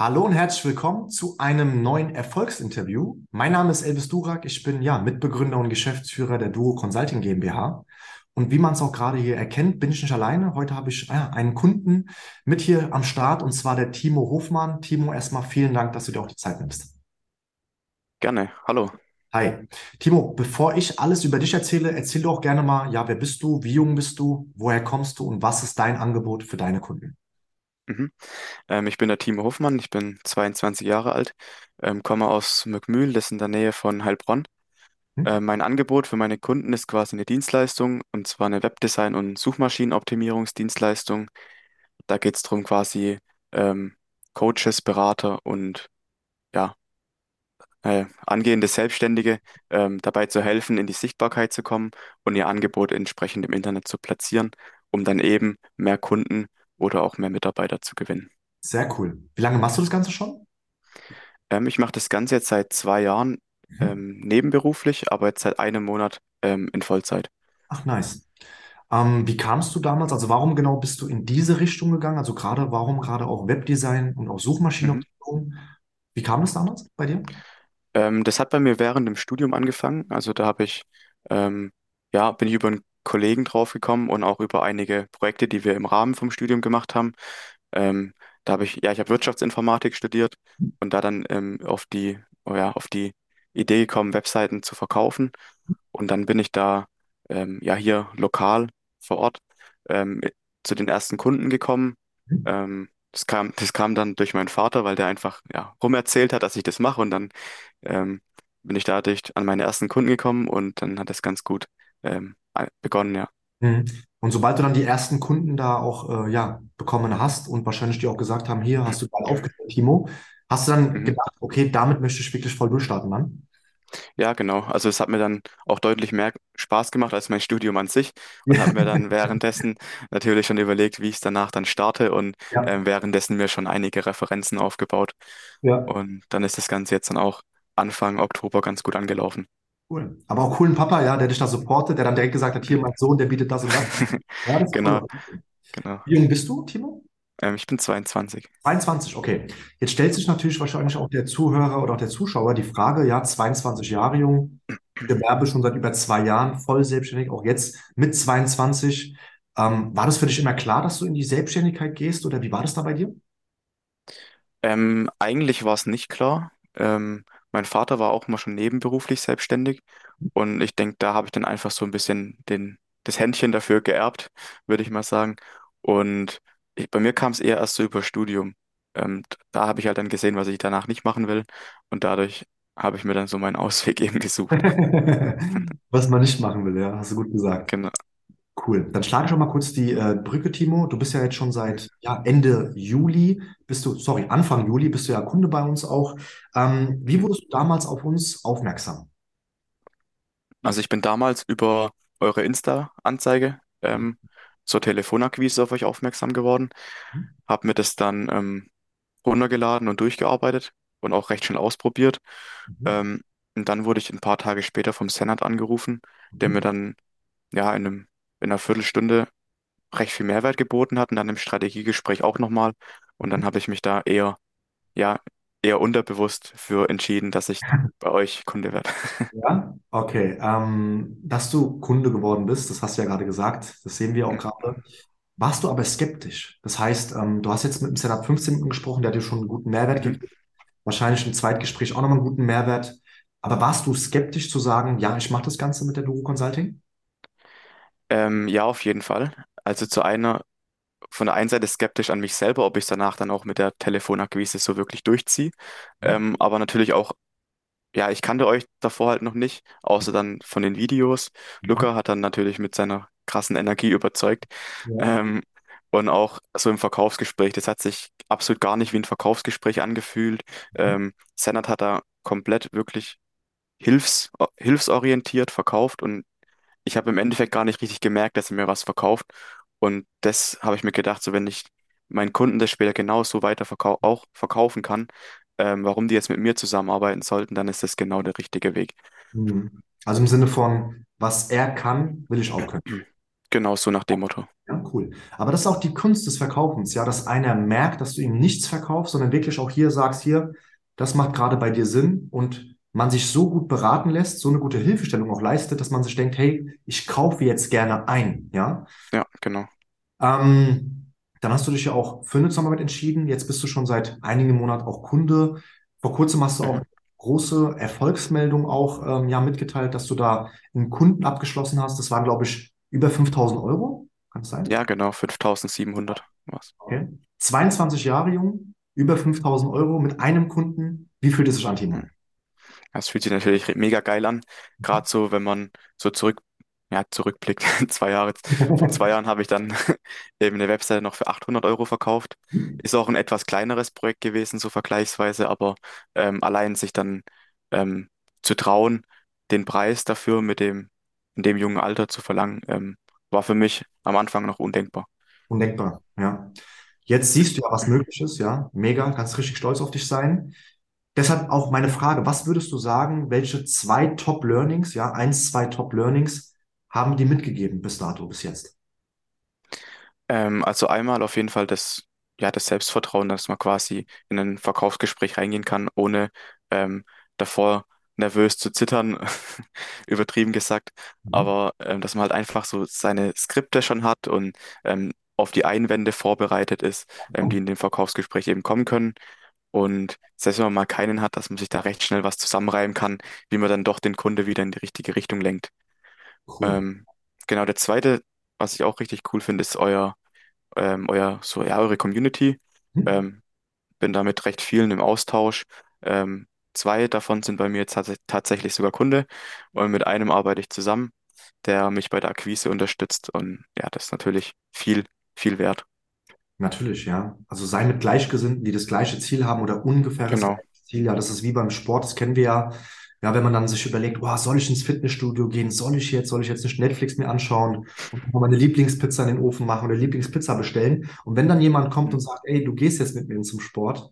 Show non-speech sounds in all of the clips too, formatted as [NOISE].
Hallo und herzlich willkommen zu einem neuen Erfolgsinterview. Mein Name ist Elvis Durak. Ich bin ja Mitbegründer und Geschäftsführer der Duo Consulting GmbH. Und wie man es auch gerade hier erkennt, bin ich nicht alleine. Heute habe ich ja, einen Kunden mit hier am Start und zwar der Timo Hofmann. Timo, erstmal vielen Dank, dass du dir auch die Zeit nimmst. Gerne. Hallo. Hi. Timo, bevor ich alles über dich erzähle, erzähl doch gerne mal, ja, wer bist du, wie jung bist du, woher kommst du und was ist dein Angebot für deine Kunden? Mhm. Ähm, ich bin der Timo Hofmann, ich bin 22 Jahre alt, ähm, komme aus Mückmühl, das ist in der Nähe von Heilbronn. Hm? Äh, mein Angebot für meine Kunden ist quasi eine Dienstleistung, und zwar eine Webdesign- und Suchmaschinenoptimierungsdienstleistung. Da geht es darum, quasi ähm, Coaches, Berater und ja, äh, angehende Selbstständige ähm, dabei zu helfen, in die Sichtbarkeit zu kommen und ihr Angebot entsprechend im Internet zu platzieren, um dann eben mehr Kunden oder auch mehr Mitarbeiter zu gewinnen. Sehr cool. Wie lange machst du das Ganze schon? Ähm, ich mache das Ganze jetzt seit zwei Jahren Mhm. ähm, nebenberuflich, aber jetzt seit einem Monat ähm, in Vollzeit. Ach, nice. Ähm, wie kamst du damals? Also warum genau bist du in diese Richtung gegangen? Also gerade, warum gerade auch Webdesign und auch Mhm. Suchmaschinenoptimierung? Wie kam das damals bei dir? Ähm, das hat bei mir während dem Studium angefangen. Also da habe ich, ähm, ja, bin ich über einen Kollegen draufgekommen und auch über einige Projekte, die wir im Rahmen vom Studium gemacht haben. Ähm, da habe ich, ja, ich habe Wirtschaftsinformatik studiert und da dann ähm, auf die, oh ja, auf die Idee gekommen, Webseiten zu verkaufen. Und dann bin ich da, ähm, ja, hier lokal vor Ort ähm, zu den ersten Kunden gekommen. Ähm, das kam, das kam dann durch meinen Vater, weil der einfach, ja, rumerzählt hat, dass ich das mache und dann ähm, bin ich dadurch an meine ersten Kunden gekommen und dann hat das ganz gut ähm, begonnen, ja. Mhm. Und sobald du dann die ersten Kunden da auch äh, ja, bekommen hast und wahrscheinlich die auch gesagt haben, hier hast du geil aufgestellt, Timo, hast du dann Mhm. gedacht, okay, damit möchte ich wirklich voll durchstarten dann? Ja, genau. Also es hat mir dann auch deutlich mehr Spaß gemacht als mein Studium an sich und habe mir dann [LAUGHS] währenddessen natürlich schon überlegt, wie ich es danach dann starte und Ja, ähm, währenddessen mir schon einige Referenzen aufgebaut. ja, Und dann ist das Ganze jetzt dann auch Anfang Oktober ganz gut angelaufen. Cool. Aber auch coolen Papa, ja, der dich da supportet, der dann direkt gesagt hat, hier, mein Sohn, der bietet das und das. Ja, das Genau, cool. genau. Wie jung bist du, Timo? Ähm, ich bin 22. 22, okay. Jetzt stellt sich natürlich wahrscheinlich auch der Zuhörer oder auch der Zuschauer die Frage, ja, 22 Jahre jung, Gewerbe schon seit über zwei Jahren, voll selbstständig, auch jetzt mit 22. Ähm, war das für dich immer klar, dass du in die Selbstständigkeit gehst oder wie war das da bei dir? Ähm, eigentlich war es nicht klar. Ähm, mein Vater war auch mal schon nebenberuflich selbstständig und ich denke, da habe ich dann einfach so ein bisschen den, das Händchen dafür geerbt, würde ich mal sagen. Und ich, bei mir kam es eher erst so über Studium. Ähm, da habe ich halt dann gesehen, was ich danach nicht machen will und dadurch habe ich mir dann so meinen [LAUGHS] Ausweg eben gesucht. [LAUGHS] Was man nicht machen will, ja, hast du gut gesagt. Genau. Cool. Dann schlage ich schon mal kurz die äh, Brücke, Timo. Du bist ja jetzt schon seit ja, Ende Juli, bist du, sorry, Anfang Juli bist du ja Kunde bei uns auch. Ähm, wie wurdest du damals auf uns aufmerksam? Also ich bin damals über eure Insta-Anzeige ähm, zur Telefonakquise auf euch aufmerksam geworden, habe mir das dann ähm, runtergeladen und durchgearbeitet und auch recht schnell ausprobiert. Mhm. Ähm, und dann wurde ich ein paar Tage später vom Senat angerufen, der mir Mhm. dann ja in einem, in einer Viertelstunde recht viel Mehrwert geboten hat und dann im Strategiegespräch auch nochmal. Und Mhm. dann habe ich mich da eher, ja, eher unterbewusst für entschieden, dass ich [LAUGHS] bei euch Kunde werde. Ja, okay. Ähm, dass du Kunde geworden bist, das hast du ja gerade gesagt, das sehen wir auch Mhm. gerade. Warst du aber skeptisch? Das heißt, ähm, du hast jetzt mit dem Setup 15 Minuten gesprochen, der hat dir schon einen guten Mehrwert Mhm. gegeben, wahrscheinlich im Zweitgespräch auch nochmal einen guten Mehrwert. Aber warst du skeptisch zu sagen, ja, ich mache das Ganze mit der Duro Consulting? Ähm, ja, auf jeden Fall. Also zu einer, von der einen Seite skeptisch an mich selber, ob ich es danach dann auch mit der Telefonakquise so wirklich durchziehe. Mhm. Ähm, aber natürlich auch Ja, ich kannte euch davor halt noch nicht, außer dann von den Videos. Ja, Luca hat dann natürlich mit seiner krassen Energie überzeugt. ja. Ähm, und auch so im Verkaufsgespräch, das hat sich absolut gar nicht wie ein Verkaufsgespräch angefühlt. Ähm, Senat hat da komplett wirklich hilfs hilfsorientiert verkauft und ich habe im Endeffekt gar nicht richtig gemerkt, dass er mir was verkauft. Und das habe ich mir gedacht, so wenn ich meinen Kunden das später genauso weiter verkau auch verkaufen kann, ähm, warum die jetzt mit mir zusammenarbeiten sollten, dann ist das genau der richtige Weg. Mhm. Also im Sinne von, was er kann, will ich auch können. [CLEARS THROAT] Genau so nach dem Motto. Ja, cool. Aber das ist auch die Kunst des Verkaufens, ja, dass einer merkt, dass du ihm nichts verkaufst, sondern wirklich auch hier sagst, hier, das macht gerade bei dir Sinn und man sich so gut beraten lässt, so eine gute Hilfestellung auch leistet, dass man sich denkt, hey, ich kaufe jetzt gerne ein, ja. Ja, genau. Ähm, dann hast du dich ja auch für eine Zusammenarbeit entschieden. Jetzt bist du schon seit einigen Monaten auch Kunde. Vor kurzem hast du auch große Erfolgsmeldung auch ähm, ja mitgeteilt, dass du da einen Kunden abgeschlossen hast. Das waren, glaube ich, über 5000 Euro. Kann es sein? Ja, genau, 5700 war's. Okay. 22 Jahre jung, über 5000 Euro mit einem Kunden. Wie fühlt es sich an, Timo? Mhm. Das fühlt sich natürlich mega geil an. Gerade so, wenn man so zurück, ja, zurückblickt. [LAUGHS] Zwei Jahre. Vor zwei Jahren habe ich dann [LAUGHS] eben eine Webseite noch für 800 Euro verkauft. Ist auch ein etwas kleineres Projekt gewesen, so vergleichsweise, aber ähm, allein sich dann ähm, zu trauen, den Preis dafür mit dem, in dem jungen Alter zu verlangen, ähm, war für mich am Anfang noch undenkbar. Undenkbar, ja. Jetzt siehst du ja, was möglich ist, ja. Mega, kannst richtig stolz auf dich sein. Deshalb auch meine Frage, was würdest du sagen, welche zwei Top-Learnings, ja, eins, zwei Top-Learnings haben die mitgegeben bis dato, bis jetzt? Ähm, also einmal auf jeden Fall das, ja, das Selbstvertrauen, dass man quasi in ein Verkaufsgespräch reingehen kann, ohne ähm, davor nervös zu zittern, [LAUGHS] übertrieben gesagt, Mhm. aber ähm, dass man halt einfach so seine Skripte schon hat und ähm, auf die Einwände vorbereitet ist, ähm, die in dem Verkaufsgespräch eben kommen können. Und selbst wenn man mal keinen hat, dass man sich da recht schnell was zusammenreimen kann, wie man dann doch den Kunde wieder in die richtige Richtung lenkt. Cool. Ähm, genau, der zweite, was ich auch richtig cool finde, ist euer ähm, euer, so, ja, eure Community. Mhm. Ähm, bin da mit recht vielen im Austausch. Ähm, zwei davon sind bei mir jetzt tats tatsächlich sogar Kunde und mit einem arbeite ich zusammen, der mich bei der Akquise unterstützt und ja, das ist natürlich viel, viel wert. Natürlich, ja. Also sei mit Gleichgesinnten, die das gleiche Ziel haben oder ungefähr das Genau. gleiche Ziel. Ja, das ist wie beim Sport, das kennen wir ja. Ja, wenn man dann sich überlegt, oh, soll ich ins Fitnessstudio gehen? Soll ich jetzt, soll ich jetzt nicht Netflix mir anschauen und meine Lieblingspizza in den Ofen machen oder Lieblingspizza bestellen? Und wenn dann jemand kommt und sagt, ey, du gehst jetzt mit mir zum Sport,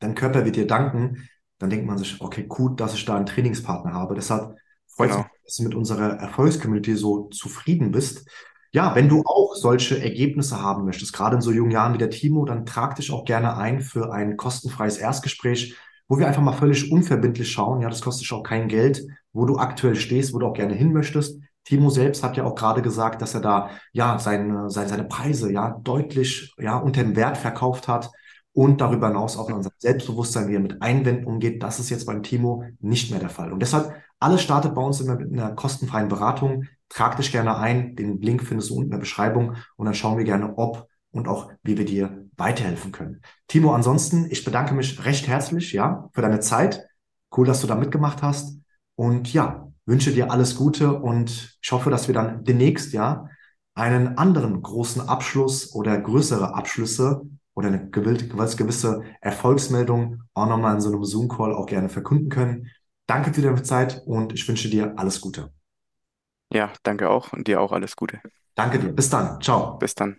dein Körper wird dir danken, dann denkt man sich, okay, gut, dass ich da einen Trainingspartner habe. Deshalb freut es mich, Genau. dass du mit unserer Erfolgscommunity so zufrieden bist. Ja, wenn du auch solche Ergebnisse haben möchtest, gerade in so jungen Jahren wie der Timo, dann trag dich auch gerne ein für ein kostenfreies Erstgespräch, wo wir einfach mal völlig unverbindlich schauen. Ja, das kostet dich auch kein Geld, wo du aktuell stehst, wo du auch gerne hin möchtest. Timo selbst hat ja auch gerade gesagt, dass er da ja seine, seine, seine Preise ja deutlich ja unter dem Wert verkauft hat und darüber hinaus auch in unserem Selbstbewusstsein, wie er mit Einwänden umgeht. Das ist jetzt beim Timo nicht mehr der Fall. Und deshalb, alles startet bei uns immer mit einer kostenfreien Beratung. Trag dich gerne ein. Den Link findest du unten in der Beschreibung und dann schauen wir gerne, ob und auch, wie wir dir weiterhelfen können. Timo, ansonsten, ich bedanke mich recht herzlich, ja, für deine Zeit. Cool, dass du da mitgemacht hast. Und ja, wünsche dir alles Gute und ich hoffe, dass wir dann demnächst, ja, einen anderen großen Abschluss oder größere Abschlüsse oder eine gewisse Erfolgsmeldung auch nochmal in so einem Zoom-Call auch gerne verkunden können. Danke für deine Zeit und ich wünsche dir alles Gute. Ja, danke auch und dir auch alles Gute. Danke dir. Bis dann. Ciao. Bis dann.